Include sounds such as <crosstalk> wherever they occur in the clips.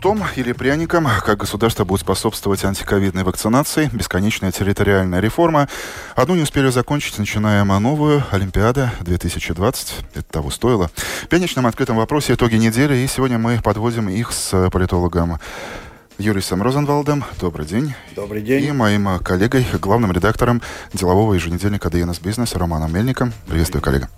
Кнутом или пряником, как государство будет способствовать антиковидной вакцинации, бесконечная территориальная реформа. Одну не успели закончить, начинаем новую. Олимпиада 2020. Это того стоило. В пятничном открытом вопросе итоги недели. И сегодня мы подводим их с политологом Юрисом Розенвалдом. Добрый день. Добрый день. И моим коллегой, главным редактором делового еженедельника DNS Бизнес Романом Мельником. Приветствую, коллега.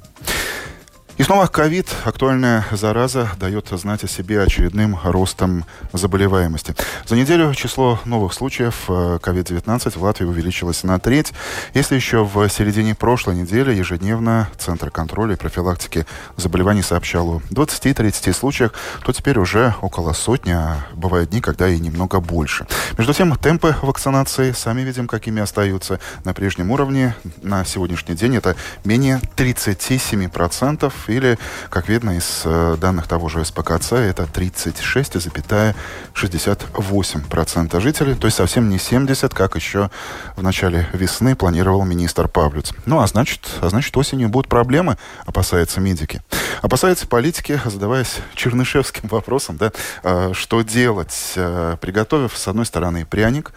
И снова ковид, актуальная зараза, дает знать о себе очередным ростом заболеваемости. За неделю число новых случаев COVID-19 э, в Латвии увеличилось на треть. Если еще в середине прошлой недели ежедневно Центр контроля и профилактики заболеваний сообщал о 20-30 случаях, то теперь уже около сотни, а бывают дни, когда и немного больше. Между тем, темпы вакцинации, сами видим, какими остаются на прежнем уровне. На сегодняшний день это менее 37% или, как видно из э, данных того же СПКЦ, это 36,68% жителей, то есть совсем не 70, как еще в начале весны планировал министр Павлюц. Ну, а значит, а значит осенью будут проблемы, опасаются медики. Опасаются политики, задаваясь чернышевским вопросом, да, э, что делать, э, приготовив, с одной стороны, пряник,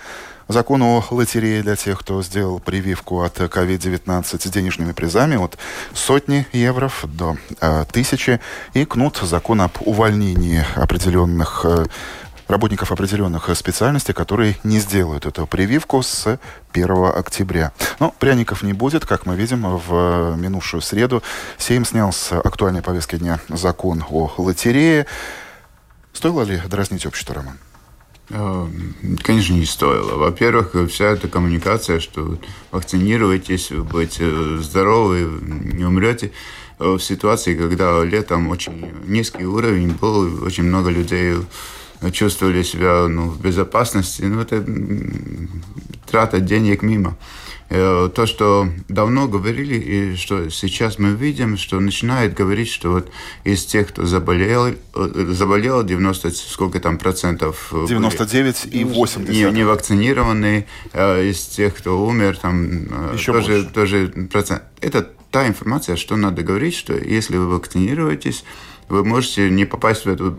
закон о лотерее для тех, кто сделал прививку от COVID-19 с денежными призами от сотни евро до э, тысячи. И кнут закон об увольнении определенных э, работников определенных специальностей, которые не сделают эту прививку с 1 октября. Но пряников не будет, как мы видим, в минувшую среду Сейм снял с актуальной повестки дня закон о лотерее. Стоило ли дразнить общество, Роман? Э, конечно, не стоило. Во-первых, вся эта коммуникация, что вакцинируйтесь, быть э, здоровы, не умрете, э, в ситуации, когда летом очень низкий уровень был, очень много людей чувствовали себя ну, в безопасности, ну, это трата денег мимо. Э, то, что давно говорили, и что сейчас мы видим, что начинает говорить, что вот из тех, кто заболел, э, заболел 90, сколько там процентов? 99 и 80. Не, не вакцинированные, из тех, кто умер, там Еще тоже, тоже процент. Это та информация, что надо говорить, что если вы вакцинируетесь, вы можете не попасть в эту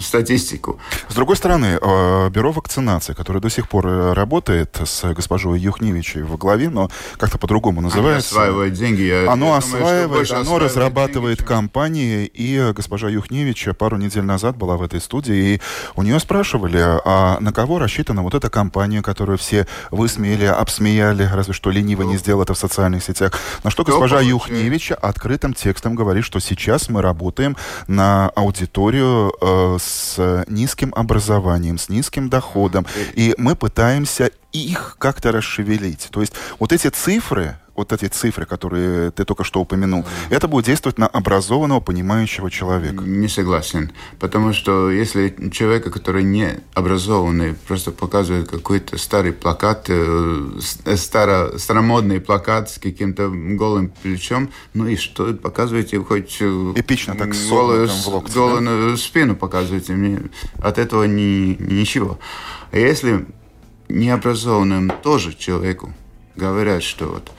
статистику. С другой стороны, э, бюро вакцинации, которое до сих пор э, работает с госпожой Юхневичей во главе, но как-то по-другому называется. Оно осваивает деньги. Я, оно я осваивает, думаю, оно разрабатывает деньги, компании. И госпожа Юхневич пару недель назад была в этой студии, и у нее спрашивали, а на кого рассчитана вот эта компания, которую все высмеяли, обсмеяли, разве что лениво не сделал это в социальных сетях. На что госпожа Юхневич открытым текстом говорит, что сейчас мы работаем работаем на аудиторию э, с низким образованием, с низким доходом, и мы пытаемся их как-то расшевелить. То есть вот эти цифры, вот эти цифры, которые ты только что упомянул, это будет действовать на образованного, понимающего человека. Не согласен. Потому что если человека, который не образованный, просто показывает какой-то старый плакат, э, старо, старомодный плакат с каким-то голым плечом, ну и что, показывайте хоть... Э, Эпично так, голую, в локте, голую да? спину показывайте. Мне от этого ни, ничего. А если необразованным тоже человеку говорят, что вот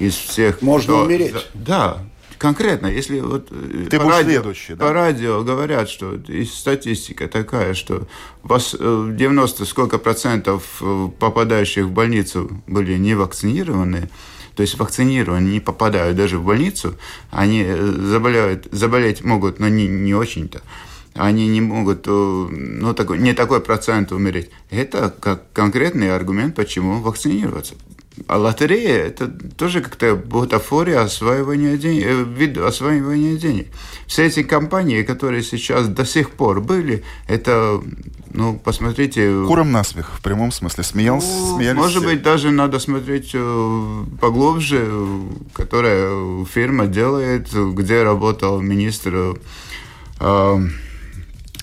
из всех... Можно кто, умереть. Да, конкретно, если вот э, Ты по, радио, да? по радио говорят, что есть статистика такая, что вас 90 э, сколько процентов э, попадающих в больницу были не вакцинированы, то есть вакцинированные не попадают даже в больницу, они заболеют, заболеть могут, но не, не очень-то они не могут, ну, такой, не такой процент умереть. Это как конкретный аргумент, почему вакцинироваться. А лотерея – это тоже как-то бутафория осваивания денег, э, вид осваивания денег. Все эти компании, которые сейчас до сих пор были, это, ну, посмотрите… Куром насмех, в прямом смысле. Смеялся, ну, смеялись Может быть, даже надо смотреть э, поглубже, которая фирма делает, где работал министр… Э,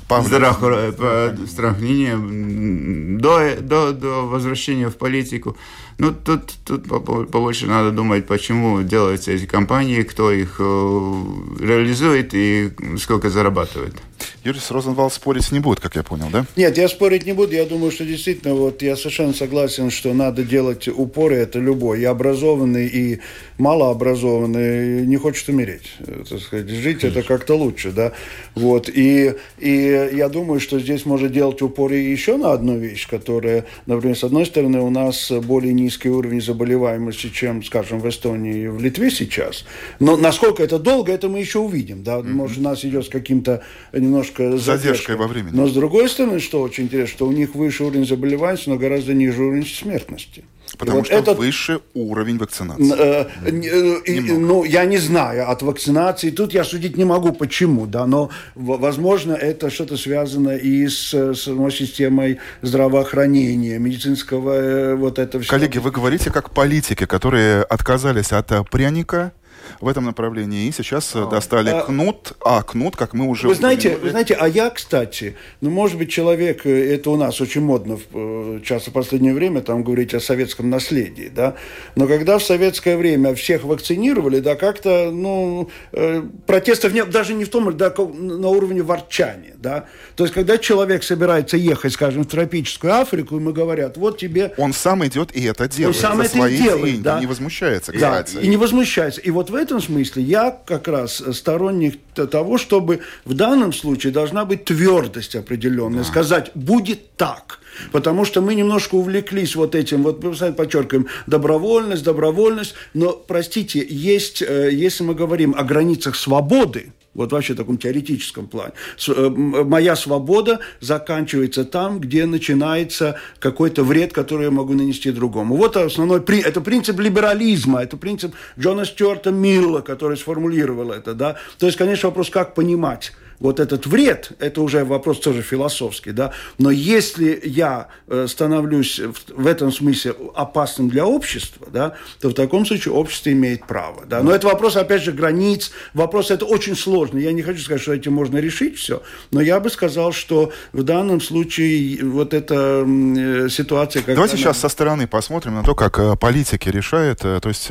здравоохранения до, до, до возвращения в политику. Ну, тут, тут побольше надо думать, почему делаются эти компании, кто их э, реализует и сколько зарабатывает. Юрис Розенвалд спорить не будет, как я понял, да? Нет, я спорить не буду. Я думаю, что действительно, вот я совершенно согласен, что надо делать упоры, это любой. И образованный, и малообразованный не хочет умереть. Э, так сказать, жить это как-то лучше, да. Вот. И, и я думаю, что здесь можно делать упор и еще на одну вещь, которая, например, с одной стороны, у нас более низкий уровень заболеваемости, чем, скажем, в Эстонии и в Литве сейчас. Но насколько это долго, это мы еще увидим, да. Может, у нас идет с каким-то немножко задержкой во времени. Но с другой стороны, что очень интересно, что у них выше уровень заболеваемости, но гораздо ниже уровень смертности. Потому вот что этот, выше уровень вакцинации. Э, э, ну, я не знаю от вакцинации. Тут я судить не могу, почему, да, но, возможно, это что-то связано и с, с самой системой здравоохранения, медицинского э, вот это все. Коллеги, вы говорите как политики, которые отказались от э, пряника, в этом направлении. И сейчас а, достали а, кнут, а кнут, как мы уже... Вы знаете, вы знаете, а я, кстати, ну, может быть, человек, э, это у нас очень модно в, часто в последнее время, там говорить о советском наследии, да, но когда в советское время всех вакцинировали, да, как-то, ну, э, протестов нет, даже не в том, да, на уровне ворчания, да, то есть, когда человек собирается ехать, скажем, в тропическую Африку, ему говорят, вот тебе... Он сам идет и это делает. Он сам это делает, деньги, да. не возмущается, кстати. Да, и не возмущается. И вот в этом смысле я как раз сторонник того, чтобы в данном случае должна быть твердость определенная, да. сказать будет так. Потому что мы немножко увлеклись вот этим, вот мы подчеркиваем, добровольность, добровольность, но, простите, есть, э, если мы говорим о границах свободы, вот вообще в таком теоретическом плане. Э, моя свобода заканчивается там, где начинается какой-то вред, который я могу нанести другому. Вот основной, это принцип либерализма, это принцип Джона Стюарта Милла, который сформулировал это, да. То есть, конечно, вопрос, как понимать вот этот вред, это уже вопрос тоже философский, да, но если я э, становлюсь в этом смысле опасным для общества, да, то в таком случае общество имеет право, да. Но это вопрос, опять же, границ, вопрос это очень сложный. Я не хочу сказать, что этим можно решить все, но я бы сказал, что в данном случае вот эта э, ситуация... Как Давайте она... сейчас со стороны посмотрим на то, как э, политики решают. То есть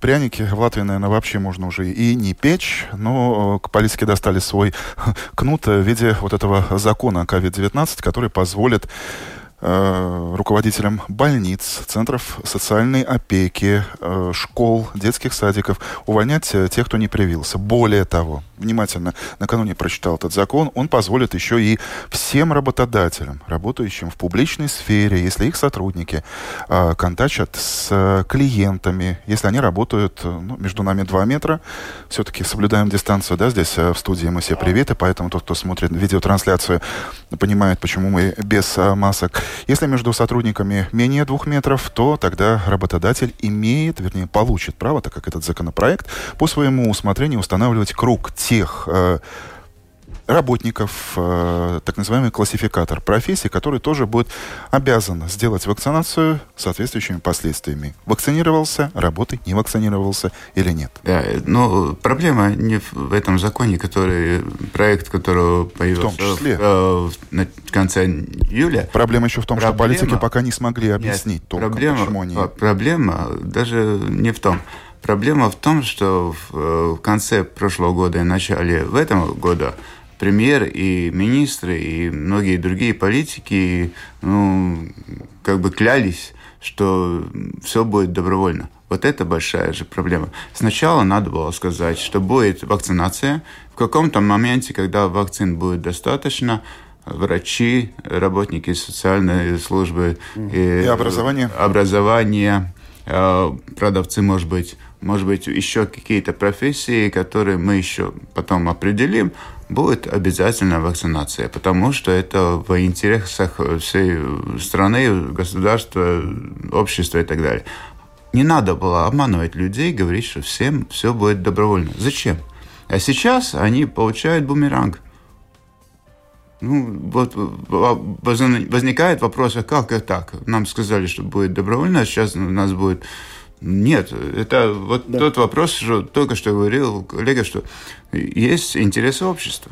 пряники в Латвии, наверное, вообще можно уже и не печь, но к политике достали свой кнут в виде вот этого закона COVID-19, который позволит Э, руководителям больниц, центров социальной опеки, э, школ, детских садиков увольнять э, тех, кто не привился. Более того, внимательно накануне прочитал этот закон, он позволит еще и всем работодателям, работающим в публичной сфере, если их сотрудники контачат с клиентами, если они работают, ну, между нами два метра, все-таки соблюдаем дистанцию, да, здесь в студии мы все приветы, поэтому тот, кто смотрит видеотрансляцию, понимает, почему мы без масок. Если между сотрудниками менее двух метров, то тогда работодатель имеет, вернее, получит право, так как этот законопроект, по своему усмотрению устанавливать круг тех э, работников, э, так называемый классификатор профессий, который тоже будет обязан сделать вакцинацию с соответствующими последствиями. Вакцинировался, работай, не вакцинировался или нет. Да, но проблема не в этом законе, который, проект которого появился в, том числе. в, э, на конце июля. Проблема еще в том, проблема, что политики пока не смогли объяснить нет, толком, проблема, почему они... Проблема даже не в том. Проблема в том, что в, э, в конце прошлого года и начале в этом года премьер и министры и многие другие политики, ну, как бы клялись, что все будет добровольно. Вот это большая же проблема. Сначала надо было сказать, что будет вакцинация. В каком-то моменте, когда вакцин будет достаточно, врачи, работники социальной службы и, и образование, образование э, продавцы, может быть, может быть, еще какие-то профессии, которые мы еще потом определим, будет обязательно вакцинация, потому что это в интересах всей страны, государства, общества и так далее. Не надо было обманывать людей, говорить, что всем все будет добровольно. Зачем? А сейчас они получают бумеранг. Ну, вот возникает вопрос, а как это так? Нам сказали, что будет добровольно, а сейчас у нас будет нет, это вот да. тот вопрос, что только что говорил коллега, что есть интересы общества.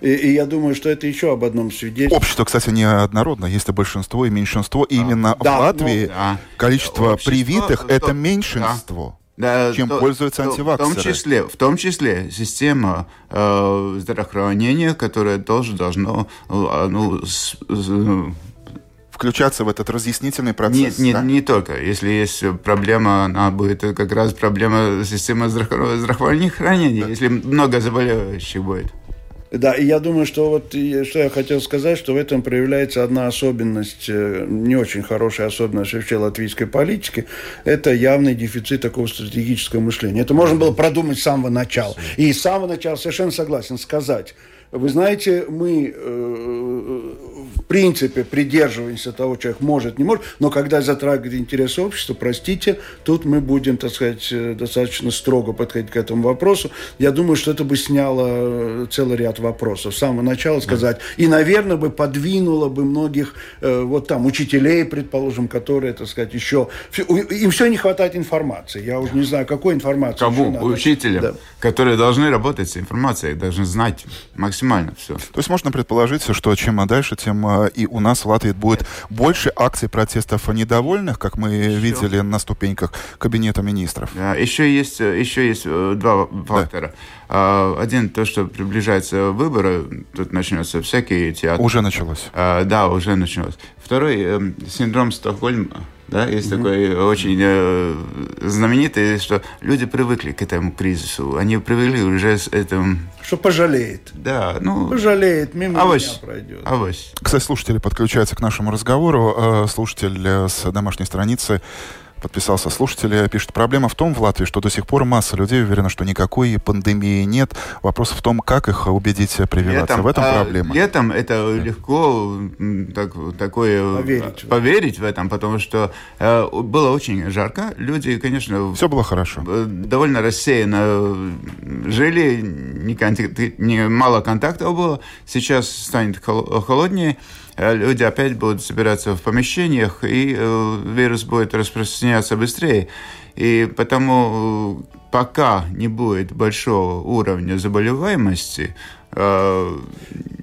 И, и я думаю, что это еще об одном свидетельстве. Общество, кстати, не однородно. Есть и большинство, и меньшинство. И именно Да, в Латвии ну, да. количество Общество, привитых то- это меньшинство. Да, чем то- пользуются то- антиваксеры. В том числе, в том числе система э, здравоохранения, которая тоже должно э, ну, с- с- Включаться в этот разъяснительный процесс. Нет, не, да? не только. Если есть проблема, она будет как раз проблема системы здраво- здравоохранения, если много заболевающих будет. Да, и я думаю, что вот что я хотел сказать, что в этом проявляется одна особенность, э, не очень хорошая особенность вообще латвийской политики, это явный дефицит такого стратегического мышления. Это можно было продумать с самого начала. И с самого начала совершенно согласен сказать. Вы знаете, мы э, в принципе придерживаемся того, человек может, не может, но когда затрагивает интересы общества, простите, тут мы будем, так сказать, э, достаточно строго подходить к этому вопросу. Я думаю, что это бы сняло э, целый ряд вопросов. С самого начала сказать. И, наверное, бы подвинуло бы многих, э, вот там, учителей, предположим, которые, так сказать, еще... Им все не хватает информации. Я уже не знаю, какой информации. Кому? Учителям, Да. которые должны работать с информацией, должны знать максимально все. То есть можно предположить, что чем дальше, тем э, и у нас в Латвии будет больше акций протестов недовольных, как мы видели на ступеньках кабинета министров. Да, еще есть, э, еще есть э, два фактора. А, Один, то, что приближаются выборы, тут начнется всякие театры. Уже началось. А, да, уже началось. Второй, эм, синдром Стокгольма. Да, есть такой очень э, знаменитый, что люди привыкли к этому кризису. Они привыкли уже с этим... Что пожалеет. Да, ну... Пожалеет, мимо Авось. меня пройдет. Авось. Кстати, слушатели подключаются к нашему разговору. Э, Слушатель э, с домашней страницы подписался слушатель, пишет, проблема в том в Латвии, что до сих пор масса людей уверена, что никакой пандемии нет. Вопрос в том, как их убедить прививаться. в этом а, проблема. Летом это легко м, так, такое Поверить в поверить в этом, потому что э, было очень жарко. Люди, конечно, Все было хорошо. э, довольно рассеянно жили, не контакт- не- мало контактов было. Сейчас станет хол- холоднее, люди опять будут собираться в помещениях, и э, вирус будет распространяться быстрее. И потому э, пока не будет большого уровня заболеваемости, э,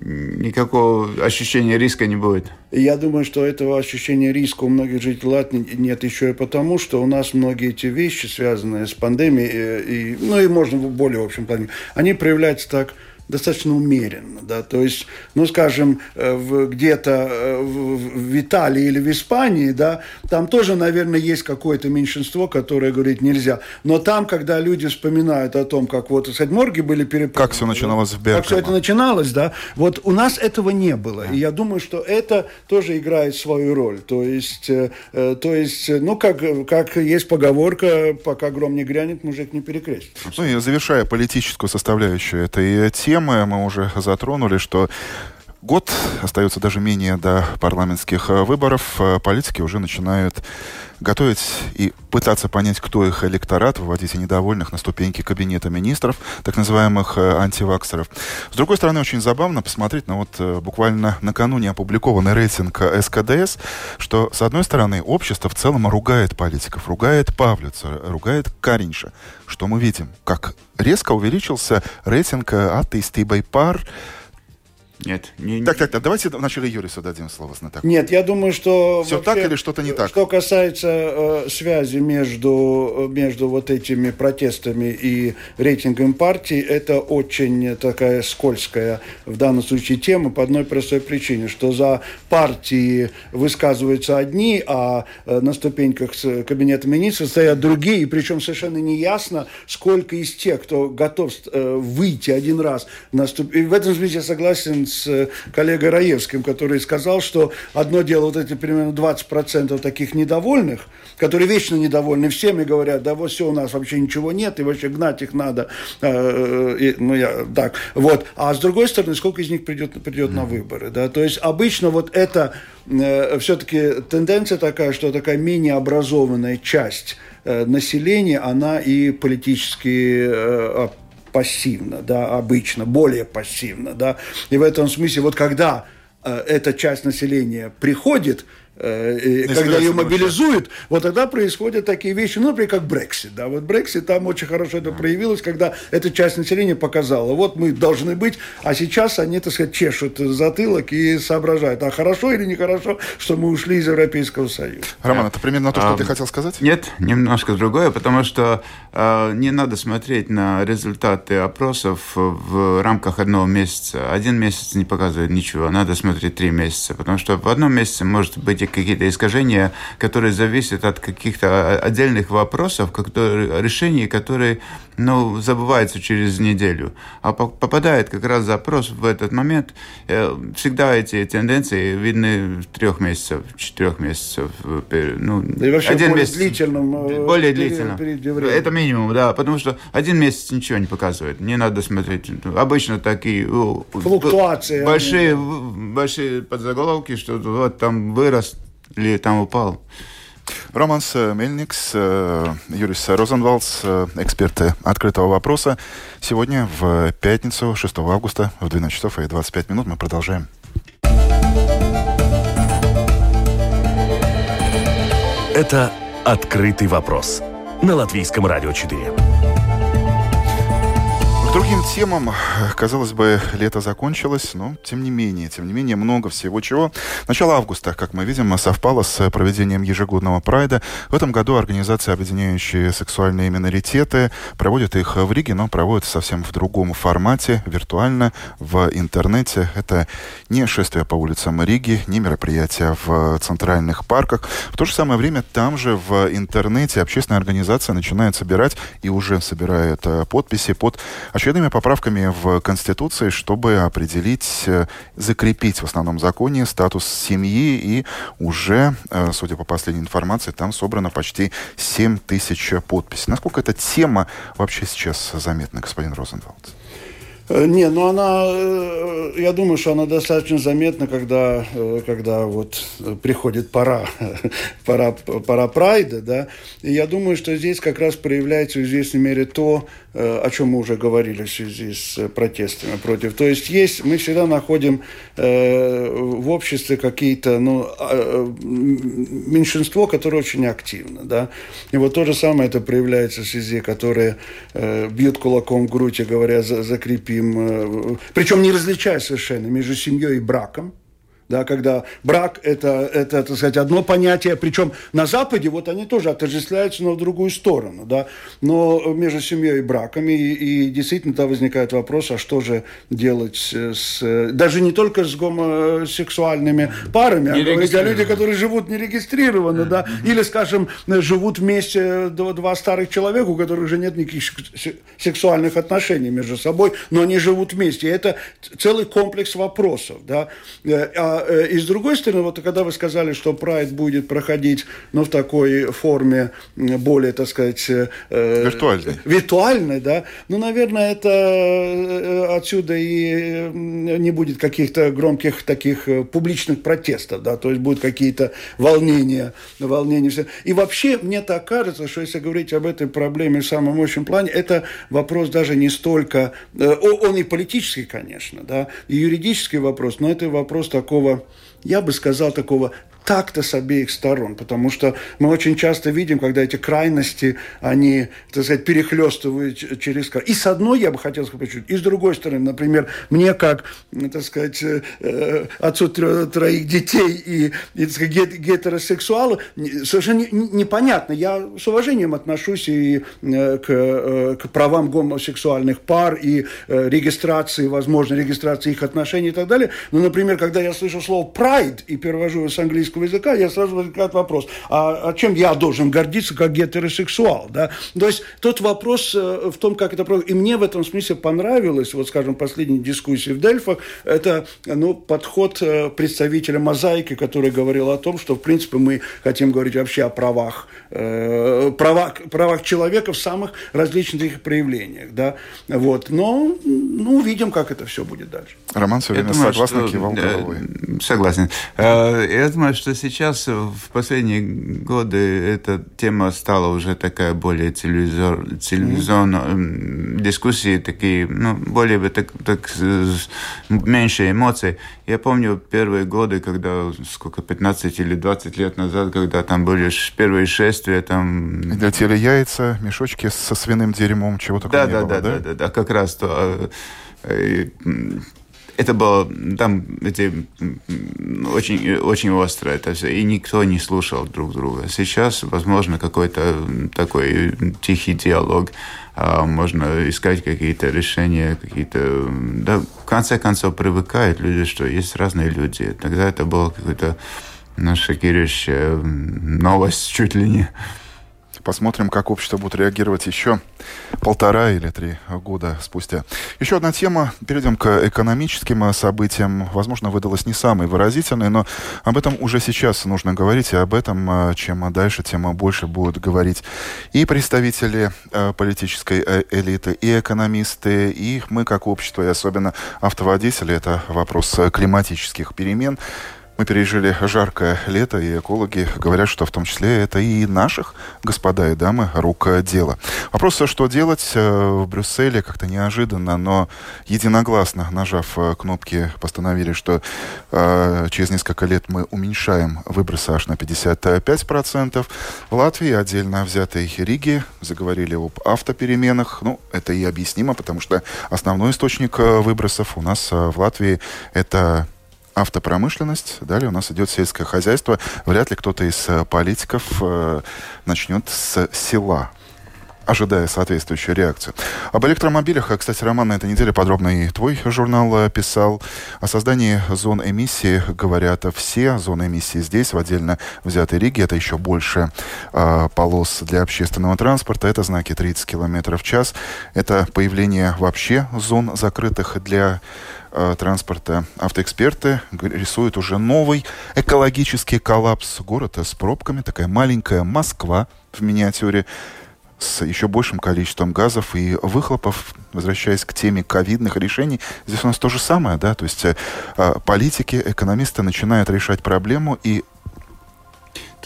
никакого ощущения риска не будет. Я думаю, что этого ощущения риска у многих жителей Латвии нет еще и потому, что у нас многие эти вещи, связанные с пандемией, э, и, ну и можно в более общем плане, они проявляются так достаточно умеренно, да, то есть, ну, скажем, э, где-то э, в, Италии или в Испании, да, там тоже, наверное, есть какое-то меньшинство, которое говорит нельзя, но там, когда люди вспоминают о том, как вот, сказать, морги были переполнены, Как всё начиналось в как все это Бергамо. начиналось, да, вот у нас этого не было, и я думаю, что это тоже играет свою роль, то есть, э, то есть, ну, как, как есть поговорка, пока гром не грянет, мужик не перекрестится. Ну и завершая политическую составляющую этой темы, мы уже затронули, что год остается даже менее до парламентских э, выборов. Э, Политики уже начинают готовить и пытаться понять, кто их электорат, выводить и недовольных на ступеньки кабинета министров, так называемых э, антиваксеров. С другой стороны, очень забавно посмотреть на вот буквально накануне опубликованный рейтинг СКДС, что, с одной стороны, общество в целом ругает политиков, ругает Павлица, ругает Каринша. Что мы видим? Как резко увеличился рейтинг э, атеистибой пар. Нет, не, Так, так, так, давайте вначале Юрису дадим слово знатоку. Нет, я думаю, что... Всё так или что-то не так? Что касается э, связи между, между вот этими протестами и рейтингом партии, это очень такая скользкая в данном случае тема по одной простой причине, что за партии высказываются одни, а э, на ступеньках с кабинета министров стоят другие, и причем совершенно не ясно, сколько из тех, кто готов э, выйти один раз на ступ... И в этом смысле я согласен с э, коллегой Раевским, который сказал, что одно дело вот эти примерно 20% таких недовольных, которые вечно недовольны всем и говорят, да вот все, у нас вообще ничего нет, и вообще гнать их надо. Э, и, ну, я так. Вот. А с другой стороны, сколько из них придет, придет на выборы. Да? То есть обычно вот это э, все-таки тенденция такая, что такая менее образованная часть э, населения, она и политически э, пассивно, да, обычно, более пассивно, да. И в этом смысле, вот когда э, эта часть населения приходит э, когда ее мобилизуют, вот тогда происходят такие вещи, ну, например, как Брексит. Да? Вот Брексит, там очень хорошо это проявилось, когда эта часть населения показала, вот мы должны быть, а сейчас они, так сказать, чешут затылок и соображают, а хорошо или нехорошо, что мы ушли из Европейского Союза. Роман, это примерно то, что а, ты хотел сказать? Нет, немножко другое, потому что э, не надо смотреть на результаты опросов в рамках одного месяца. Один месяц не показывает ничего, надо смотреть три месяца, потому что в одном месяце может быть какие-то искажения, которые зависят от каких-то отдельных вопросов, которые, решений, которые ну, забываются через неделю. А попадает как раз запрос в этот момент. Э, всегда эти тенденции видны в трех месяцев, четырех месяцев. Ну, и вообще один более месяц, длительном. Э, более длительно. Это минимум, да, потому что один месяц ничего не показывает. Не надо смотреть. Обычно такие флуктуации. Большие, большие подзаголовки, что вот там вырос или там упал. Романс Мельникс, э, Юрис Розенвалдс, э, эксперты «Открытого вопроса». Сегодня в пятницу, 6 августа, в 12 часов и 25 минут мы продолжаем. Это «Открытый вопрос» на Латвийском радио 4 другим темам, казалось бы, лето закончилось, но тем не менее, тем не менее, много всего чего. Начало августа, как мы видим, совпало с проведением ежегодного прайда. В этом году организации, объединяющие сексуальные миноритеты, проводят их в Риге, но проводят совсем в другом формате, виртуально, в интернете. Это не шествие по улицам Риги, не мероприятия в центральных парках. В то же самое время там же в интернете общественная организация начинает собирать и уже собирает э, подписи под очередными поправками в Конституции, чтобы определить, э, закрепить в основном законе статус семьи. И уже, э, судя по последней информации, там собрано почти 7 тысяч подписей. Насколько эта тема вообще сейчас заметна, господин Розенвалд? Э, не, ну она, я думаю, что она достаточно заметна, когда, когда вот приходит пора, <laughs> пора, пора прайда, да. И я думаю, что здесь как раз проявляется в известной мере то, о чем мы уже говорили в связи с протестами против. То есть есть, мы всегда находим в обществе какие-то, ну, а, меньшинство, которое очень активно, да. И вот то же самое это проявляется в связи, которые бьют кулаком в грудь и говорят, закрепи им, э, причем не различая совершенно между семьей и браком, да, когда брак это, это, так сказать, одно понятие, причем на Западе вот они тоже отождествляются, но в другую сторону, да, но между семьей и браком, и, и действительно там возникает вопрос, а что же делать с, даже не только с гомосексуальными парами, а говорить о людях, которые живут нерегистрированно, да, или, скажем, живут вместе два, два старых человека, у которых уже нет никаких сексуальных отношений между собой, но они живут вместе, и это целый комплекс вопросов, да, а Э, и с другой стороны, вот когда вы сказали, что Прайд будет проходить, ну, в такой форме более, так сказать... Э, э виртуальной. Виртуальной, да. Ну, наверное, это отсюда и не будет каких-то громких таких публичных протестов, да, то есть будут какие-то волнения, волнения. И вообще, мне так кажется, что если говорить об этой проблеме в самом общем плане, это вопрос даже не столько... Он и политический, конечно, да, и юридический вопрос, но это вопрос такого, я бы сказал, такого так-то с обеих сторон, потому что мы очень часто видим, когда эти крайности, они, так сказать, перехлестывают через... И с одной я бы хотел сказать, и с другой стороны, например, мне как, так сказать, э, отцу троих детей и, и так сказать, гетеросексуалу, совершенно непонятно. Я с уважением отношусь и э, к, э, к правам гомосексуальных пар, и регистрации, возможно, регистрации их отношений и так далее. Но, например, когда я слышу слово «pride» и перевожу с английского английского языка, я сразу возникает вопрос, а, а чем я должен гордиться как гетеросексуал? Да? То есть тот вопрос э, в том, как это... И мне в этом смысле понравилось, вот, скажем, последней дискуссии в Дельфах, это ну, подход э, представителя мозаики, который говорил о том, что, в принципе, мы хотим говорить вообще о правах, э, правах, правах человека в самых различных их проявлениях. Да? Вот. Но ну, увидим, как это все будет дальше. Роман все время согласен, кивал головой. Согласен. Я думаю, что что сейчас, в последние годы, эта тема стала уже такая более телевизор, телевизионная, mm-hmm. дискуссии такие, ну, более бы так, так меньше эмоций. Я помню первые годы, когда, сколько, 15 или 20 лет назад, когда там были первые шествия, там... Летели яйца, мешочки со свиным дерьмом, чего такого да, не да, было, да? Да, да, да, да, как раз то а, это было там эти очень очень остро это все и никто не слушал друг друга. Сейчас возможно какой-то такой тихий диалог а, можно искать какие-то решения какие-то да в конце концов привыкают люди что есть разные люди. Тогда это было какое-то шокирующая новость чуть ли не Посмотрим, как общество будет реагировать еще полтора или три года спустя. Еще одна тема. Перейдем к экономическим событиям. Возможно, выдалась не самой выразительной, но об этом уже сейчас нужно говорить, и об этом, а, чем дальше, тем больше будут говорить и представители а, политической э, элиты, и экономисты, и мы как общество, и особенно автоводители. Это вопрос климатических перемен. Мы пережили жаркое лето, и экологи говорят, что в том числе это и наших, господа и дамы, рук дело. Вопрос, что делать э, в Брюсселе, как-то неожиданно, но единогласно, нажав э, кнопки, постановили, что э, через несколько лет мы уменьшаем выбросы аж на 55%. В Латвии, отдельно взятой Риге, заговорили об автопеременах. Ну, это и объяснимо, потому что основной источник выбросов у нас в Латвии это автопромышленность, далее у нас идет сельское хозяйство. Вряд ли кто-то из э, политиков э, начнет с села ожидая соответствующую реакцию. Об электромобилях, э, кстати, Роман, на этой неделе подробно и твой журнал э, писал. О создании зон эмиссии говорят все. Зоны эмиссии здесь, в отдельно взятой Риге. Это еще больше э, полос для общественного транспорта. Это знаки 30 км в час. Это появление вообще зон закрытых для транспорта автоэксперты рисуют уже новый экологический коллапс города с пробками. Такая маленькая Москва в миниатюре с еще большим количеством газов и выхлопов. Возвращаясь к теме ковидных решений, здесь у нас то же самое, да, то есть э, политики, экономисты начинают решать проблему и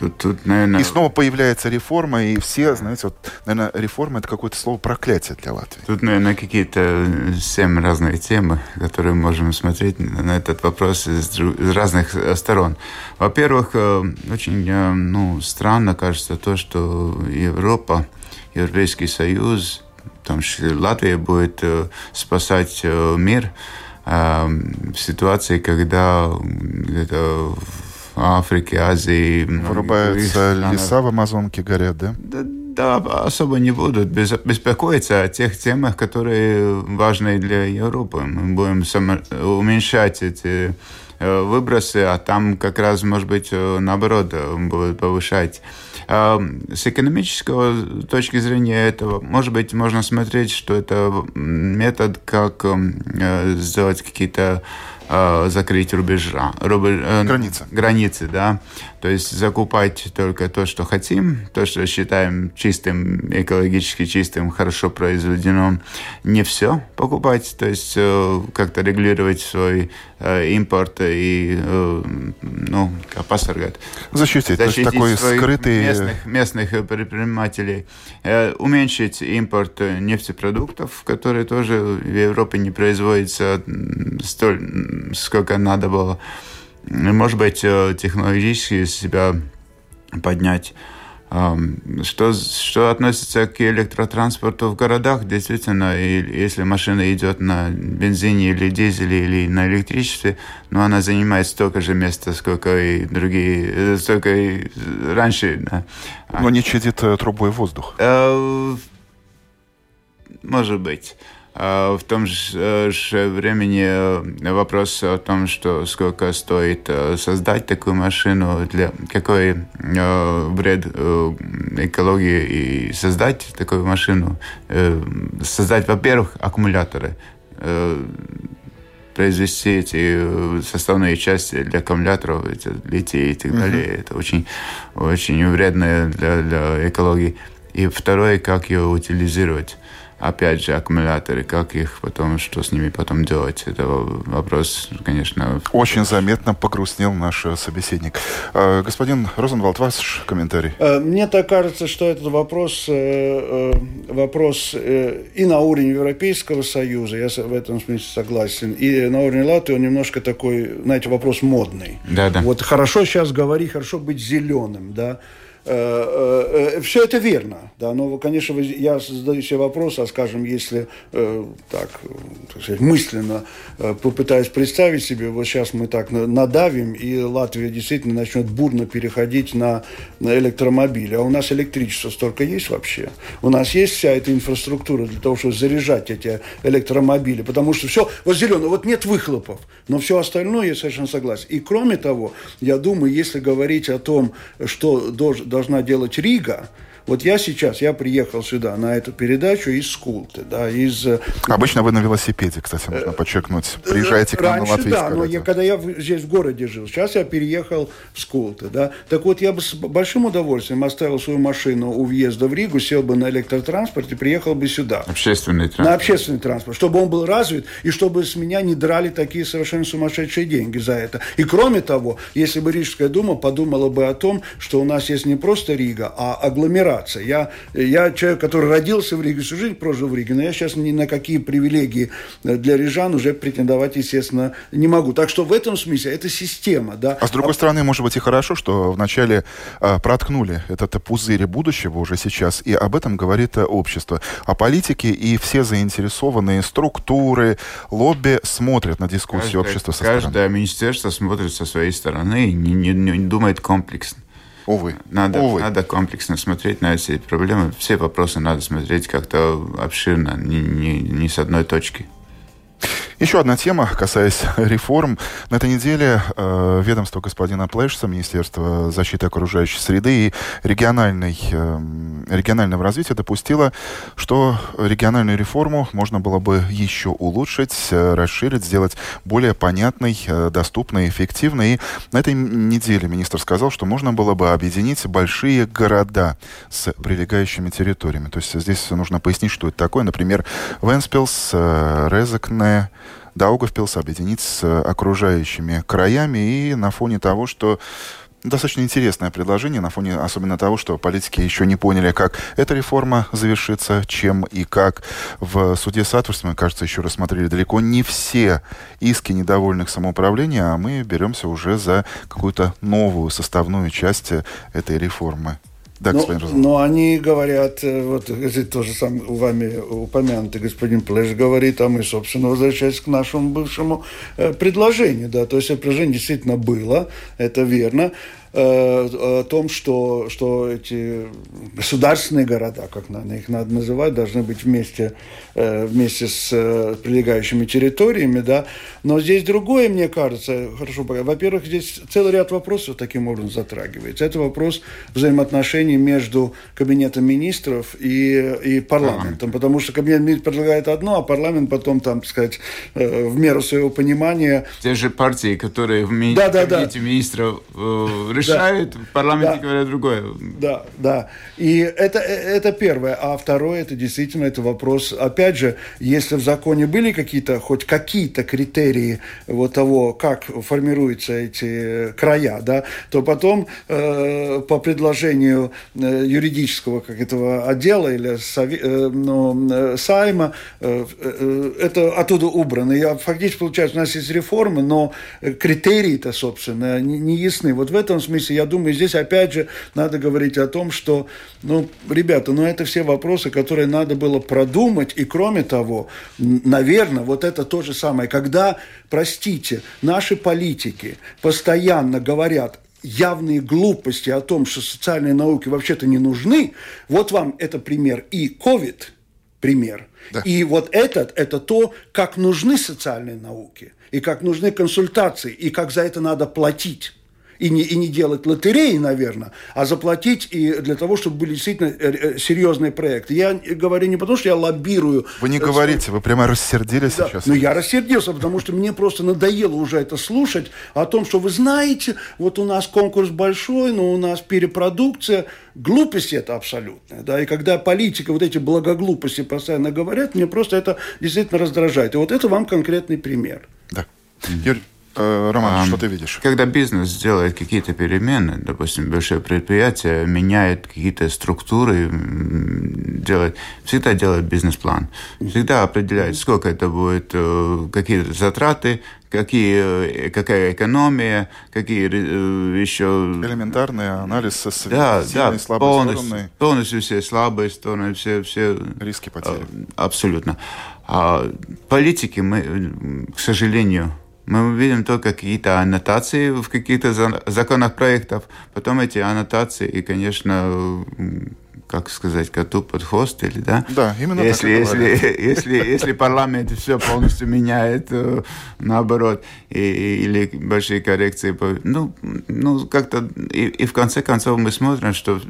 Тут, тут, наверное... И снова появляется реформа, и все, знаете, вот, наверное, реформа это какое-то слово проклятие для Латвии. Тут, наверное, какие-то семь разные темы, которые мы можем смотреть на этот вопрос из, из разных э, сторон. Во-первых, э, очень э, ну, странно кажется то, что Европа, Европейский Союз, там Латвия будет спасать мир в ситуации, когда это Африке, Азии. Вырубаются леса в Амазонке, горят, да? Да, да, особо не будут беспокоиться о тех темах, которые важны для Европы. Мы будем уменьшать эти э, выбросы, а там как раз, может быть, э, наоборот, э, будут повышать. А, с экономического точки зрения этого, может быть, можно смотреть, что это метод, как сделать какие-то э, закрыть рубежа. Рубеж, э, границы. Границы, да. То есть закупать только то, что хотим, то, что считаем чистым, экологически чистым, хорошо произведенным. Не все покупать, то есть э, как-то регулировать свой э, импорт и, э, ну, как посоргать. Защитить, Защитить то есть такой скрытый... Местных, местных предпринимателей. Э, уменьшить импорт нефтепродуктов, которые тоже в Европе не производятся столь сколько надо было. Может быть, технологически себя поднять. Что, что относится к электротранспорту в городах, действительно, если машина идет на бензине или дизеле или на электричестве, но ну, она занимает столько же места, сколько и другие, э, столько и раньше. Да. Но не чадит э, трубой воздух. Может быть. А, в том же э, времени э, вопрос о том, что сколько стоит э, создать такую машину, для какой вред экологии и создать такую машину. Создать, во-первых, аккумуляторы, произвести эти составные части для аккумуляторов, литий и так далее. Uh-huh. Это очень, очень вредно для, для экологии. И второе, как ее утилизировать. Опять же, аккумуляторы, как их потом, что с ними потом делать, это вопрос, конечно... Очень заметно погрустнел наш собеседник. А, господин Розенвалд, ваш комментарий? Э, мне так кажется, что этот вопрос, э, э, вопрос и на уровне Европейского Союза, я в этом смысле согласен, и на уровне Латвии он немножко такой, знаете, вопрос модный. Да, да. Вот хорошо сейчас говорить, хорошо быть зеленым, да, Э, э, э, Все это верно, да, но, конечно, я задаю себе вопрос, а, скажем, если так, так сказать, мысленно попытаюсь представить себе, вот сейчас мы так надавим, и Латвия действительно начнет бурно переходить на, на электромобили, а у нас электричество столько есть вообще, у нас есть вся эта инфраструктура для того, чтобы заряжать эти электромобили, потому что все, вот зеленое, вот нет выхлопов, но все остальное я совершенно согласен. И кроме того, я думаю, если говорить о том, что должен должна делать Рига, вот я сейчас, я приехал сюда на эту передачу из Скулты, да, из... Э, Обычно вы на велосипеде, кстати, нужно э, подчеркнуть. Приезжаете к нам Раньше, на латвийское да, но я, когда я здесь в городе жил, сейчас я переехал в Скулты, да. Так вот, я бы с большим удовольствием оставил свою машину у въезда в Ригу, сел бы на электротранспорт и приехал бы сюда. Общественный транспорт. На общественный транспорт, чтобы он был развит, и чтобы с меня не драли такие совершенно сумасшедшие деньги за это. И кроме того, если бы Рижская дума подумала бы о том, что у нас есть не просто Рига, а агломерация агломерация. Я, я человек, который родился в Риге, всю жизнь прожил в Риге, но я сейчас ни на какие привилегии для рижан уже претендовать, естественно, не могу. Так что в этом смысле это система. Да. А с другой а... стороны, может быть и хорошо, что вначале э, проткнули этот пузырь будущего уже сейчас, и об этом говорит общество. А политики и все заинтересованные структуры, лобби смотрят на дискуссию каждое, общества со каждое стороны. Каждое министерство смотрит со своей стороны и не, не, не думает комплексно. Увы. Надо, Увы. надо комплексно смотреть на эти проблемы. Все вопросы надо смотреть как-то обширно, не, не, не с одной точки. Еще одна тема, касаясь <laughs> реформ. На этой неделе э, ведомство господина Плэшса, Министерство защиты окружающей среды и региональной, э, регионального развития допустило, что региональную реформу можно было бы еще улучшить, э, расширить, сделать более понятной, э, доступной, эффективной. И на этой неделе министр сказал, что можно было бы объединить большие города с прилегающими территориями. То есть здесь нужно пояснить, что это такое. Например, Венспилс, э, Резекне, Даугавпилс объединить с окружающими краями и на фоне того, что достаточно интересное предложение, на фоне особенно того, что политики еще не поняли, как эта реформа завершится, чем и как. В суде Сатворс мы, кажется, еще рассмотрели далеко не все иски недовольных самоуправления, а мы беремся уже за какую-то новую составную часть этой реформы. Да, но, но они говорят, э, вот это тоже сам вами упомянутый господин Плеш говорит, а мы, собственно, возвращаясь к нашему бывшему э, предложению, да, то есть предложение действительно было, это верно, о том, что, что эти государственные города, как их надо называть, должны быть вместе, э, вместе с э, прилегающими территориями, да. Но здесь другое, мне кажется, хорошо, во-первых, здесь целый ряд вопросов таким образом затрагивается. Это вопрос взаимоотношений между Кабинетом министров и, и парламентом, потому что Кабинет министров предлагает одно, а парламент потом, там, так сказать, в меру своего понимания... Те же партии, которые в ми... да, да, Кабинете да. министров решают, да. в парламенте да. говорят другое. Да, да. И это, это первое. А второе, это действительно это вопрос, опять же, если в законе были какие-то, хоть какие-то критерии вот того, как формируются эти края, да, то потом э, по предложению э, юридического как этого отдела или сови, э, ну, э, сайма э, э, это оттуда убрано. И фактически получается, у нас есть реформы, но критерии-то, собственно, не, не ясны. Вот в этом смысле смысле, я думаю, здесь опять же надо говорить о том, что, ну, ребята, ну это все вопросы, которые надо было продумать, и кроме того, наверное, вот это то же самое, когда, простите, наши политики постоянно говорят явные глупости о том, что социальные науки вообще-то не нужны, вот вам это пример и COVID, пример. Да. И вот этот, это то, как нужны социальные науки, и как нужны консультации, и как за это надо платить. И не, и не делать лотереи, наверное, а заплатить и для того, чтобы были действительно э, э, серьезные проекты. Я говорю не потому, что я лоббирую. Вы не говорите, вы прямо рассердились да, сейчас. Ну, я рассердился, потому что мне просто надоело уже это слушать о том, что вы знаете, вот у нас конкурс большой, но у нас перепродукция. Глупость это абсолютная. Да? И когда политика вот эти благоглупости постоянно говорят, мне просто это действительно раздражает. И вот это вам конкретный пример. Да. Юрий, э, Роман, а, что ты видишь? Когда бизнес делает какие-то перемены, допустим, большое предприятие меняет какие-то структуры, делает, всегда делает бизнес-план. Всегда определяет, сколько это будет, э, какие затраты, какие, какая экономия, какие э, еще... Элементарный анализ да, да, слабые полностью, стороны. Полностью все слабые стороны, все... все Риски потери. Абсолютно. А политики мы, к сожалению, мы видим только какие-то аннотации в каких-то законах проектов, потом эти аннотации и, конечно, как сказать, коту под хвост, или да? Да, именно если, так если, <laughs> если, если парламент все полностью меняет, э, наоборот, и, или большие коррекции, ну, ну как-то, и, и в конце концов мы смотрим, что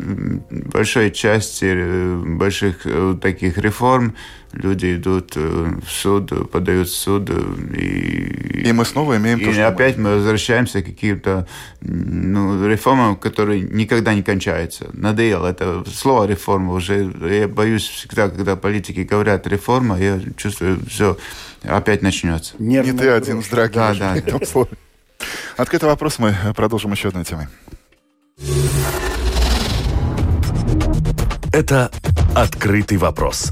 большая часть э, больших э, таких реформ люди идут в суд, подают в суд. И, и мы снова имеем и то, опять мы возвращаемся к каким-то ну, реформам, которые никогда не кончаются. Надоело. Это слово реформа уже. Я боюсь всегда, когда политики говорят реформа, я чувствую, все опять начнется. Не, Не ты один, драги. Да, да. <laughs> Открытый вопрос мы продолжим еще одной темой. Это «Открытый вопрос»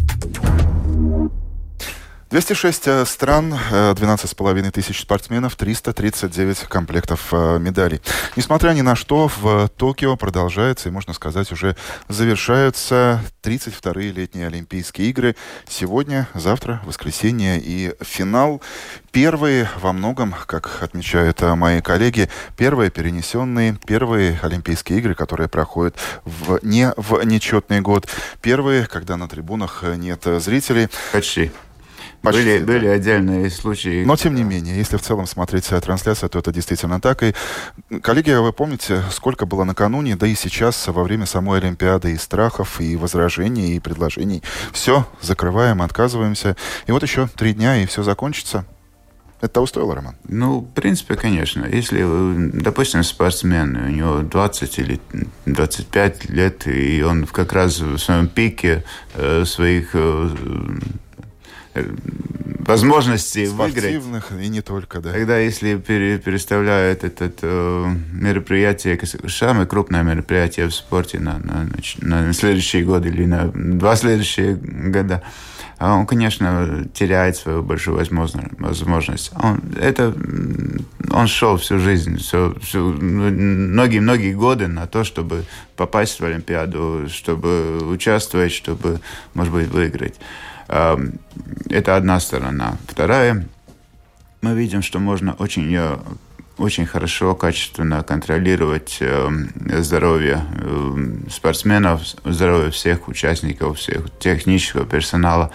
206 э, стран, 12,5 э, тысяч спортсменов, 339 комплектов э, медалей. Несмотря ни на что, в Токио продолжается и, можно сказать, уже завершаются 32-е летние Олимпийские игры. Сегодня, завтра, воскресенье и финал. Первые во многом, как отмечают мои коллеги, первые перенесенные, первые Олимпийские игры, которые проходят в, не в нечетный год. Первые, когда на трибунах нет зрителей. Почти. Почти, были, да. были отдельные случаи. Но, тем не менее, если в целом смотреть трансляцию, то это действительно так. И, коллеги, вы помните, сколько было накануне, да и сейчас, во время самой Олимпиады, и страхов, и возражений, и предложений. Все, закрываем, отказываемся. И вот еще три дня, и все закончится. Это того стоило, Роман? Ну, в принципе, конечно. Если, допустим, спортсмен, у него 20 или 25 лет, и он как раз в своем пике э, своих э, возможностей выиграть. и не только, да. Тогда, если пере, переставляют это э, мероприятие, самое крупное мероприятие в спорте на, на, на следующие годы или на два следующие года, а он, конечно, теряет свою большую возможность. Он, это, он шел всю жизнь, всю, всю, многие-многие годы на то, чтобы попасть в Олимпиаду, чтобы участвовать, чтобы, может быть, выиграть. Это одна сторона. Вторая, мы видим, что можно очень э, очень хорошо, качественно контролировать э, здоровье э, спортсменов, здоровье всех участников, всех технического персонала.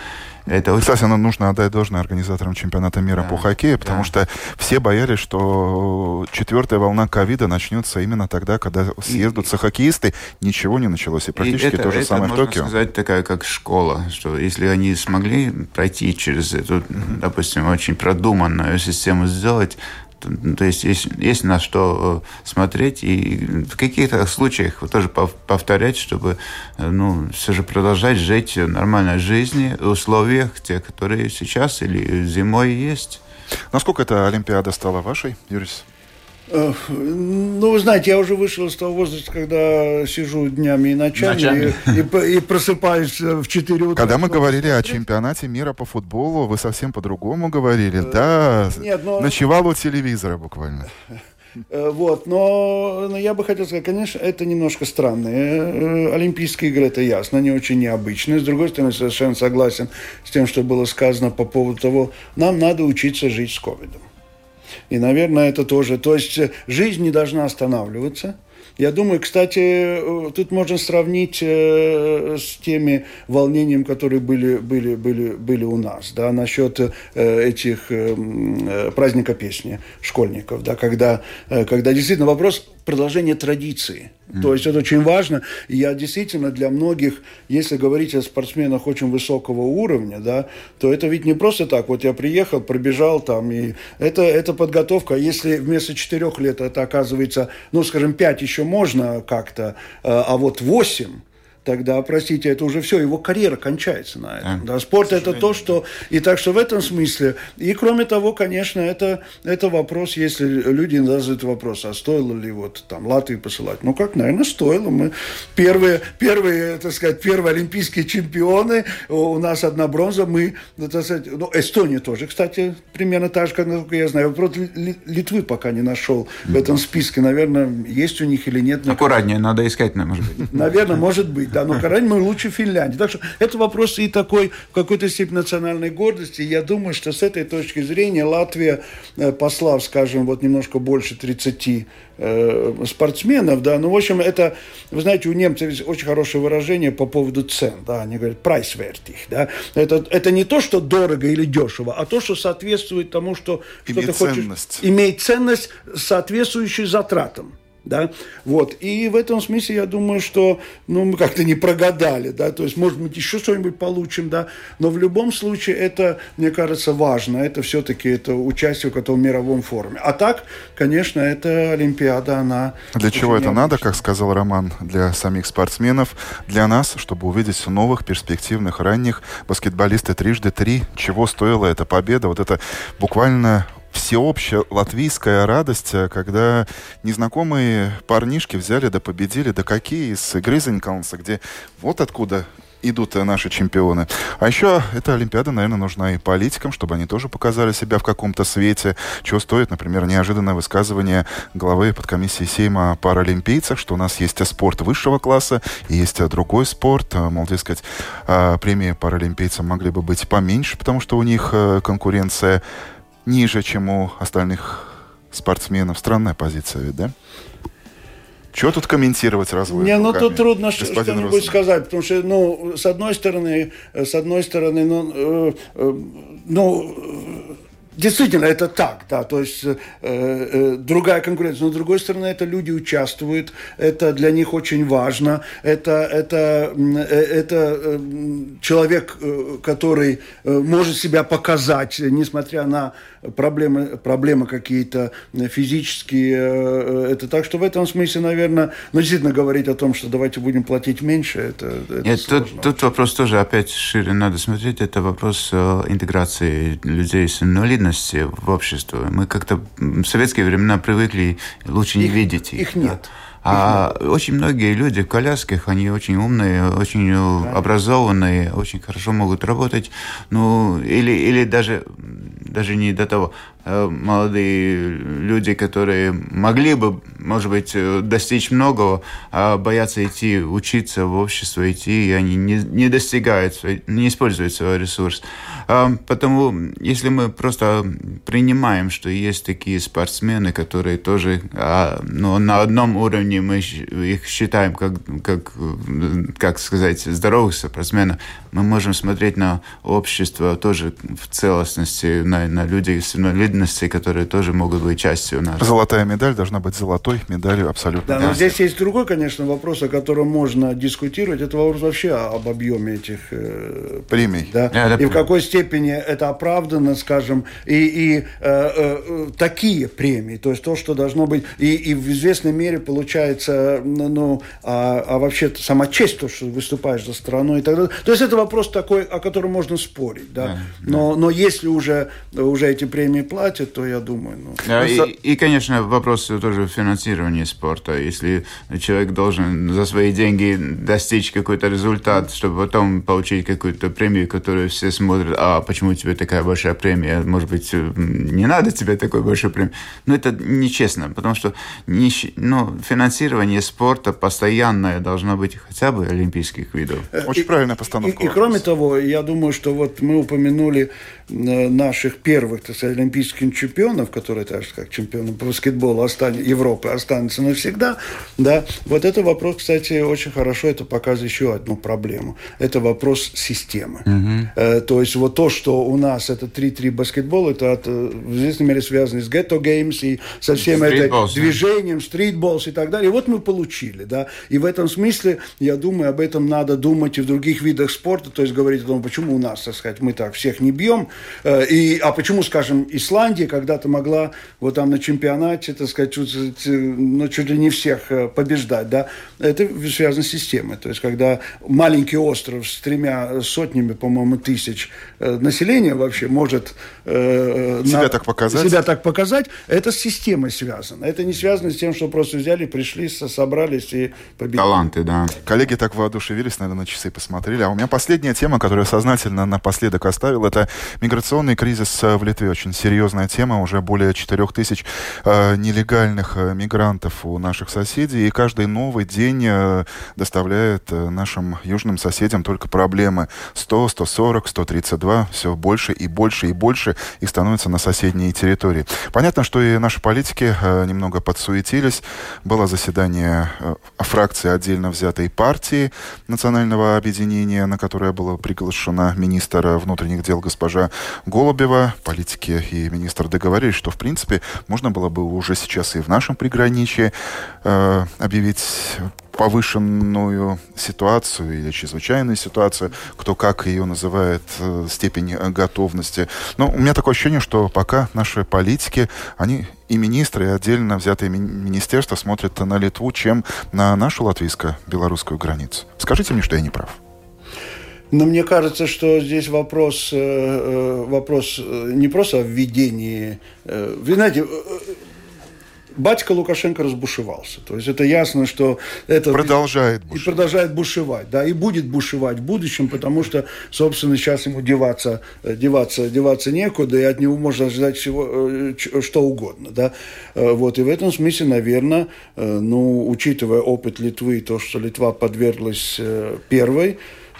Это очень... Кстати, нам нужно отдать должное организаторам чемпионата мира да, по хоккею, потому да. что все боялись, что четвертая волна ковида начнется именно тогда, когда съездятся и, хоккеисты. Ничего не началось. И практически и это, то же это, самое можно в Токио. сказать, такая как школа, что если они смогли пройти через эту, допустим, очень продуманную систему сделать, то есть есть, есть на что э, смотреть и в каких-то случаях тоже повторять, чтобы э, ну, все же продолжать жить нормальной жизнью в условиях, те, которые сейчас или зимой есть. Насколько эта Олимпиада стала вашей, Юрис? Ну, вы знаете, я уже вышел из того возраста, когда сижу днями и ночами, ночами. И, и, и просыпаюсь в 4 утра. Когда мы говорили о чемпионате мира по футболу, вы совсем по-другому говорили. Э, да, Нет, но... ночевал у телевизора буквально. <laughs> Э, вот, но, но я бы хотел сказать, конечно, это немножко странные э, Олимпийские игры, это ясно, они очень необычные. С другой стороны, совершенно согласен с тем, что было сказано по поводу того, нам надо учиться жить с ковидом. И, наверное, это тоже... То есть э, жизнь не должна останавливаться. я думаю, кстати, тут можно сравнить с теми волнениями, которые были, были, были, были у нас, да, насчет этих праздника песни школьников, да, когда, когда действительно вопрос продолжения традиции. Mm. То есть это очень важно. И я действительно для многих, если говорить о спортсменах очень высокого уровня, да, то это ведь не просто так. Вот я приехал, пробежал там, и это, это подготовка. Если вместо четырех лет это оказывается, ну, скажем, пять еще можно как-то, а, а вот восемь, тогда, простите, это уже все, его карьера кончается на этом. Да, да спорт это то, что... И так что в этом смысле... И кроме того, конечно, это, это вопрос, если люди задают вопрос, а стоило ли вот там Латвии посылать? Ну, как, наверное, стоило. Мы первые, первые, так сказать, первые олимпийские чемпионы, у нас одна бронза, мы, так сказать, ну, Эстония тоже, кстати, примерно так же, как, насколько я знаю. Вопрос Литвы пока не нашел в этом списке. Наверное, есть у них или нет. Аккуратнее, надо искать, может быть. Наверное, может быть да, но Карань мы лучше Финляндии. Так что это вопрос и такой в какой-то степени национальной гордости. Я думаю, что с этой точки зрения Латвия, э, послав, скажем, вот немножко больше 30 э, спортсменов, да, ну, в общем, это, вы знаете, у немцев очень хорошее выражение по поводу цен, да, они говорят preiswertig, да, это, это не то, что дорого или дешево, а то, что соответствует тому, что, что ты хочешь, ценность. имеет ценность, соответствующую затратам да, вот, и в этом смысле я думаю, что, ну, мы как-то не прогадали, да, то есть, может быть, еще что-нибудь получим, да, но в любом случае это, мне кажется, важно, это все-таки это участие в этом мировом форуме, а так, конечно, это Олимпиада, она... Для чего это надо, как сказал Роман, для самих спортсменов, для нас, чтобы увидеть новых, перспективных, ранних баскетболисты трижды три, чего стоила эта победа, вот это буквально всеобщая латвийская радость, э, когда незнакомые парнишки взяли да победили, да какие из Гризенкалнса, где вот откуда идут э, наши чемпионы. А еще эта Олимпиада, наверное, нужна и политикам, чтобы они тоже показали себя в каком-то свете. Чего стоит, например, неожиданное высказывание главы подкомиссии Сейма о паралимпийцах, что у нас есть спорт высшего класса и есть другой спорт. Мол, дескать, премии паралимпийцам могли бы быть поменьше, потому что у них э, конкуренция ниже, чем у остальных спортсменов. Странная позиция ведь, да? Чего тут комментировать разве? Не, ну тут трудно что-нибудь сказать, потому что, ну, с одной стороны, с одной стороны, ну, э, э, ну Действительно, это так, да, то есть э, э, другая конкуренция. Но с другой стороны, это люди участвуют, это для них очень важно, это, это, э, это э, человек, э, который может себя показать, несмотря на проблемы, проблемы какие-то физические. Это так, что в этом смысле, наверное, ну, действительно говорить о том, что давайте будем платить меньше, это, это Нет, тут, тут вопрос тоже опять шире надо смотреть, это вопрос интеграции людей с инвалидностью ценности в обществе. Мы как-то в советские времена привыкли лучше не их, видеть их. Их нет. А очень многие люди в колясках, они очень умные, очень да. образованные, очень хорошо могут работать. Ну, или, или даже, даже не до того. Э, молодые люди, которые могли бы, может быть, э, достичь многого, а боятся идти учиться в общество, идти, и они не, не достигают, не используют свой ресурс. А, потому, если мы просто принимаем, что есть такие спортсмены, которые тоже а, ну, на одном уровне мы их считаем как, как, как сказать, здоровых спортсменов, мы можем смотреть на общество тоже в целостности, на, на людей с инвалидностью, инвалидности, которые тоже могут быть частью нас. Золотая медаль должна быть золотой медалью абсолютно. Да, но здесь есть другой, конечно, вопрос, о котором можно дискутировать. Это вопрос вообще об объеме этих э, премий. Да? Yeah, и в какой степени это оправдано, скажем, и, и э, э, такие премии, то есть то, что должно быть, и, и в известной мере получается, ну, а, а вообще сама честь, то, что выступаешь за страну и так далее. То есть это вопрос такой, о котором можно спорить, да. Yeah, но, но если уже, уже эти премии платят, платят, то я думаю... Ну, да, и, и, конечно, вопрос тоже финансирования спорта. Если человек должен за свои деньги достичь какой-то результат, чтобы потом получить какую-то премию, которую все смотрят, а почему тебе такая большая премия? Может быть, не надо тебе такой большой премии? Но это нечестно, потому что не, ну, финансирование спорта постоянное должно быть хотя бы олимпийских видов. Э, Очень и, правильная постановка. И, и кроме того, я думаю, что вот мы упомянули э, наших первых, так сказать, олимпийских чемпионов, которые так же как чемпионы по баскетболу Европы, останется навсегда, да, вот это вопрос, кстати, очень хорошо, это показывает еще одну проблему. Это вопрос системы. Угу. То есть вот то, что у нас это 3-3 баскетбол, это от, в известной мере связано с гетто геймс и со всем этим движением, стритболс и так далее. И вот мы получили, да. И в этом смысле, я думаю, об этом надо думать и в других видах спорта, то есть говорить о том, почему у нас, так сказать, мы так всех не бьем, э, и, а почему, скажем, Исландия когда-то могла вот там на чемпионате, так сказать, чуть, ну, чуть ли не всех э, побеждать, да, это связано с системой. То есть, когда маленький остров с тремя сотнями, по-моему, тысяч э, населения вообще может себя на, так показать, себя так показать, это с системой связано. Это не связано с тем, что просто взяли, пришли, собрались и победили. Таланты, да. Коллеги так воодушевились, наверное, на часы посмотрели. А у меня последняя тема, которую я сознательно напоследок оставил, это миграционный кризис в Литве. Очень серьезная тема. Уже более 4 тысяч э, нелегальных э, мигрантов у наших соседей. И каждый новый день э, доставляет э, нашим южным соседям только проблемы. 100, 140, 132. Все больше и больше и больше их становится на соседней территории. Понятно, что и наши политики э, немного подсуетились. Было заседание э, фракции отдельно взятой партии национального объединения, на которое была приглашена министр внутренних дел госпожа Голубева. Политики и министр договорились, что, в принципе, можно было бы уже сейчас и в нашем приграничье э, объявить повышенную ситуацию или чрезвычайную ситуацию, кто как ее называет, э, степень готовности. Но у меня такое ощущение, что пока наши политики, они и министры, и отдельно взятые ми- министерства смотрят на Литву, чем на нашу латвийско-белорусскую границу. Скажите мне, что я не прав. Но мне кажется, что здесь вопрос, э, э, вопрос не просто о введении. Вы знаете, батька Лукашенко разбушевался. То есть это ясно, что это... Продолжает бушевать. И продолжает бушевать, да, и будет бушевать в будущем, потому что, собственно, сейчас ему деваться, э, деваться, деваться некуда, и от него можно ожидать всего, э, что угодно, да. Э, вот, и в этом смысле, наверное, ну, учитывая опыт Литвы, то, что Литва подверглась первой,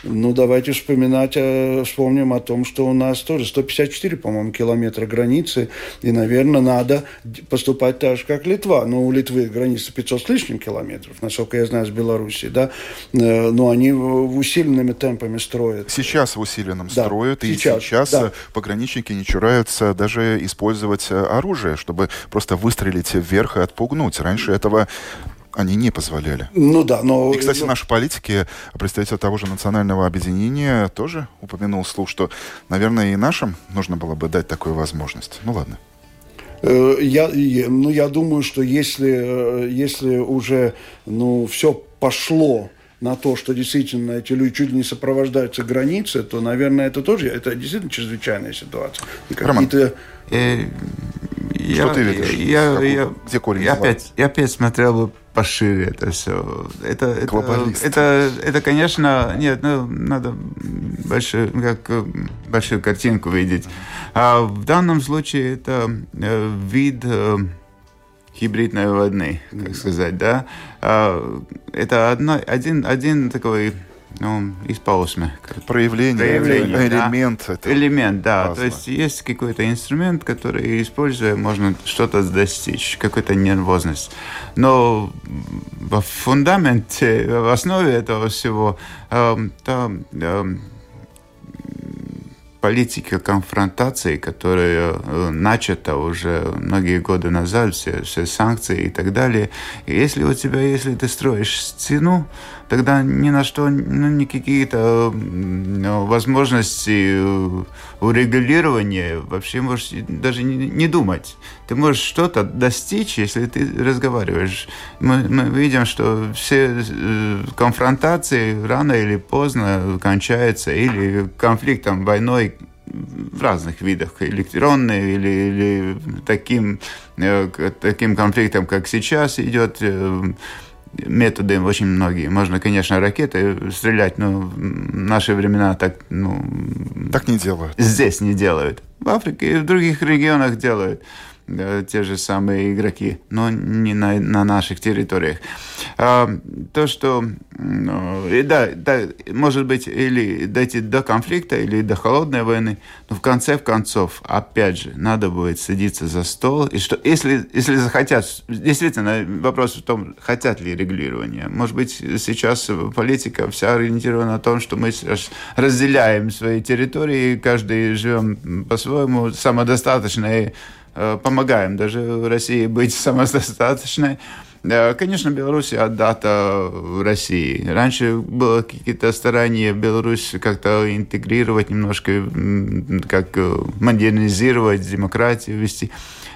ну, давайте вспоминать, э, вспомним о том, что у нас тоже 154, по-моему, километра границы, и, наверное, надо поступать так же, как Литва. Но ну, у Литвы граница 500 с лишним километров, насколько я знаю, с Белоруссией, да, э, но они усиленными темпами строят. Сейчас в усиленном да, строят, сейчас, и сейчас да. пограничники не чураются даже использовать э, оружие, чтобы просто выстрелить вверх и отпугнуть. Раньше этого они не позволяли. Ну да, но... И, кстати, но... наши политики, представитель того же национального объединения тоже упомянул слух, что, наверное, и нашим нужно было бы дать такую возможность. Ну ладно. Э, я, ну, я думаю, что если, э, если уже ну, все пошло на то, что действительно эти люди чуть ли не сопровождаются границы, то, наверное, это тоже это действительно чрезвычайная ситуация. Какие-то... Э, что ты видишь? Я, я, Где корень? Я опять, я опять смотрел бы пошире это все. Это, это, это, это, конечно, нет, ну, надо большую, как, большую картинку видеть. А в данном случае это э, вид э, гибридной войны, как сказать, да. А, это одно, один, один такой ну, исполсме. Проявление, Проявление элемент. Да. Элемент, да. Классно. То есть есть какой-то инструмент, который, используя, можно что-то достичь, какую-то нервозность. Но в фундаменте, в основе этого всего, э, там, э, политика конфронтации, которая э, начата уже многие годы назад, все, все санкции и так далее. И если у тебя, если ты строишь стену, тогда ни на что, ну, никакие-то ну, возможности э, урегулирования вообще можешь даже не, не думать. Ты можешь что-то достичь, если ты разговариваешь. Мы, мы видим, что все э, конфронтации рано или поздно кончаются или конфликтом, войной в разных видах, электронные или, или таким, таким конфликтом, как сейчас идет, методы очень многие. Можно, конечно, ракеты стрелять, но в наши времена так, ну... Так не делают. Здесь не делают. В Африке и в других регионах делают. Э, те же самые игроки, но не на, на наших территориях. А, то, что, э, да, да, может быть, или дойти до конфликта, или до холодной войны, но в конце концов, опять же, надо будет садиться за стол, и что, если, если захотят, действительно, вопрос в том, хотят ли регулирования. Может быть, сейчас политика вся ориентирована на том, что мы разделяем свои территории, каждый живем по-своему, самодостаточно, и помогаем даже России быть <laughs> самодостаточной. Конечно, Беларусь отдата России. Раньше было какие-то старания Беларусь как-то интегрировать немножко, как э, модернизировать, демократию вести.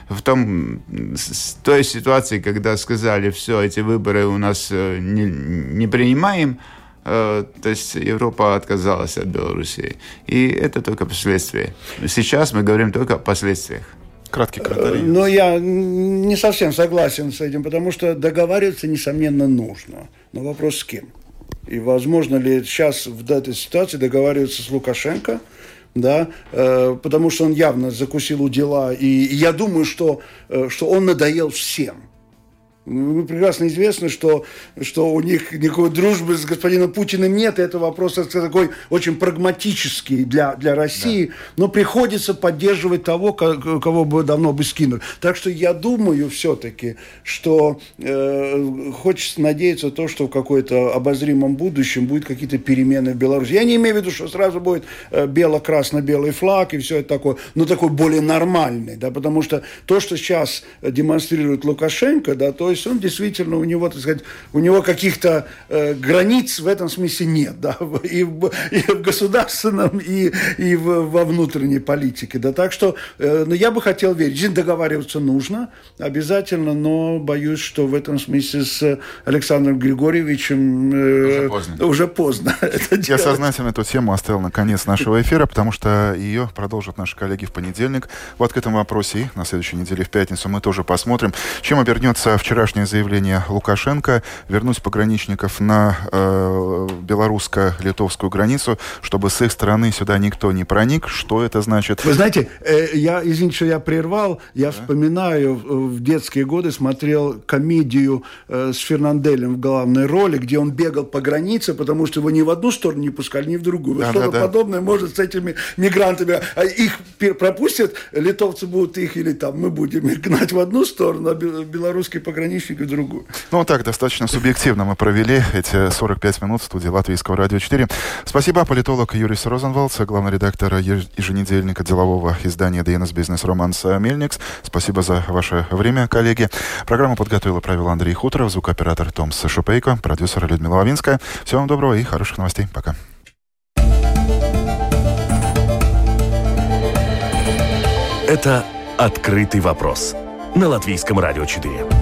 В том, с той ситуации, когда сказали, все, эти выборы у нас э, не, не принимаем, э, то есть Европа отказалась от Белоруссии. И это только последствия. Сейчас мы говорим только о последствиях. Краткий комментарий. Но я не совсем согласен с этим, потому что договариваться, несомненно, нужно. Но вопрос с кем? И возможно ли сейчас в этой ситуации договариваться с Лукашенко, да, э, потому что он явно закусил у дела, и я думаю, что, э, что он надоел всем. Ну, прекрасно известно, что, что у них никакой дружбы с господином Путиным нет. Это вопрос такой очень прагматический для, для России. Да. Но приходится поддерживать того, кого бы давно бы скинули. Так что я думаю все-таки, что э, хочется надеяться то, что в какой-то обозримом будущем будет какие-то перемены в Беларуси. Я не имею в виду, что сразу будет э, бело-красно-белый флаг и все это такое, но такой более нормальный. Да, потому что то, что сейчас демонстрирует Лукашенко, да, то есть он действительно, у него, так сказать, у него каких-то э, границ в этом смысле нет, да, и в, и в государственном, и, и в, во внутренней политике, да, так что, э, ну, я бы хотел верить, договариваться нужно обязательно, но боюсь, что в этом смысле с Александром Григорьевичем э, уже поздно. Уже поздно <laughs> я делать. сознательно эту тему оставил на конец нашего эфира, потому что ее продолжат наши коллеги в понедельник в открытом вопросе, и на следующей неделе в пятницу мы тоже посмотрим, чем обернется вчера вчерашнее заявление Лукашенко вернуть пограничников на э, белорусско-литовскую границу, чтобы с их стороны сюда никто не проник. Что это значит? Вы знаете, э, я, извините, что я прервал, я да? вспоминаю, в детские годы смотрел комедию э, с Фернанделем в главной роли, где он бегал по границе, потому что его ни в одну сторону не пускали, ни в другую. Да, Что-то да, да. подобное может с этими мигрантами. А их пропустят, литовцы будут их или там мы будем <laughs> гнать в одну сторону, а белорусские пограничники пограничника другую. Ну, так, достаточно субъективно мы провели эти 45 минут в студии Латвийского радио 4. Спасибо, политолог Юрий Розенвалдс, главный редактор еженедельника делового издания DNS Business Романс Мельникс. Спасибо за ваше время, коллеги. Программу подготовил и провел Андрей Хуторов, звукооператор Томс Шупейко, продюсер Людмила Лавинская. Всего вам доброго и хороших новостей. Пока. Это «Открытый вопрос» на Латвийском радио 4.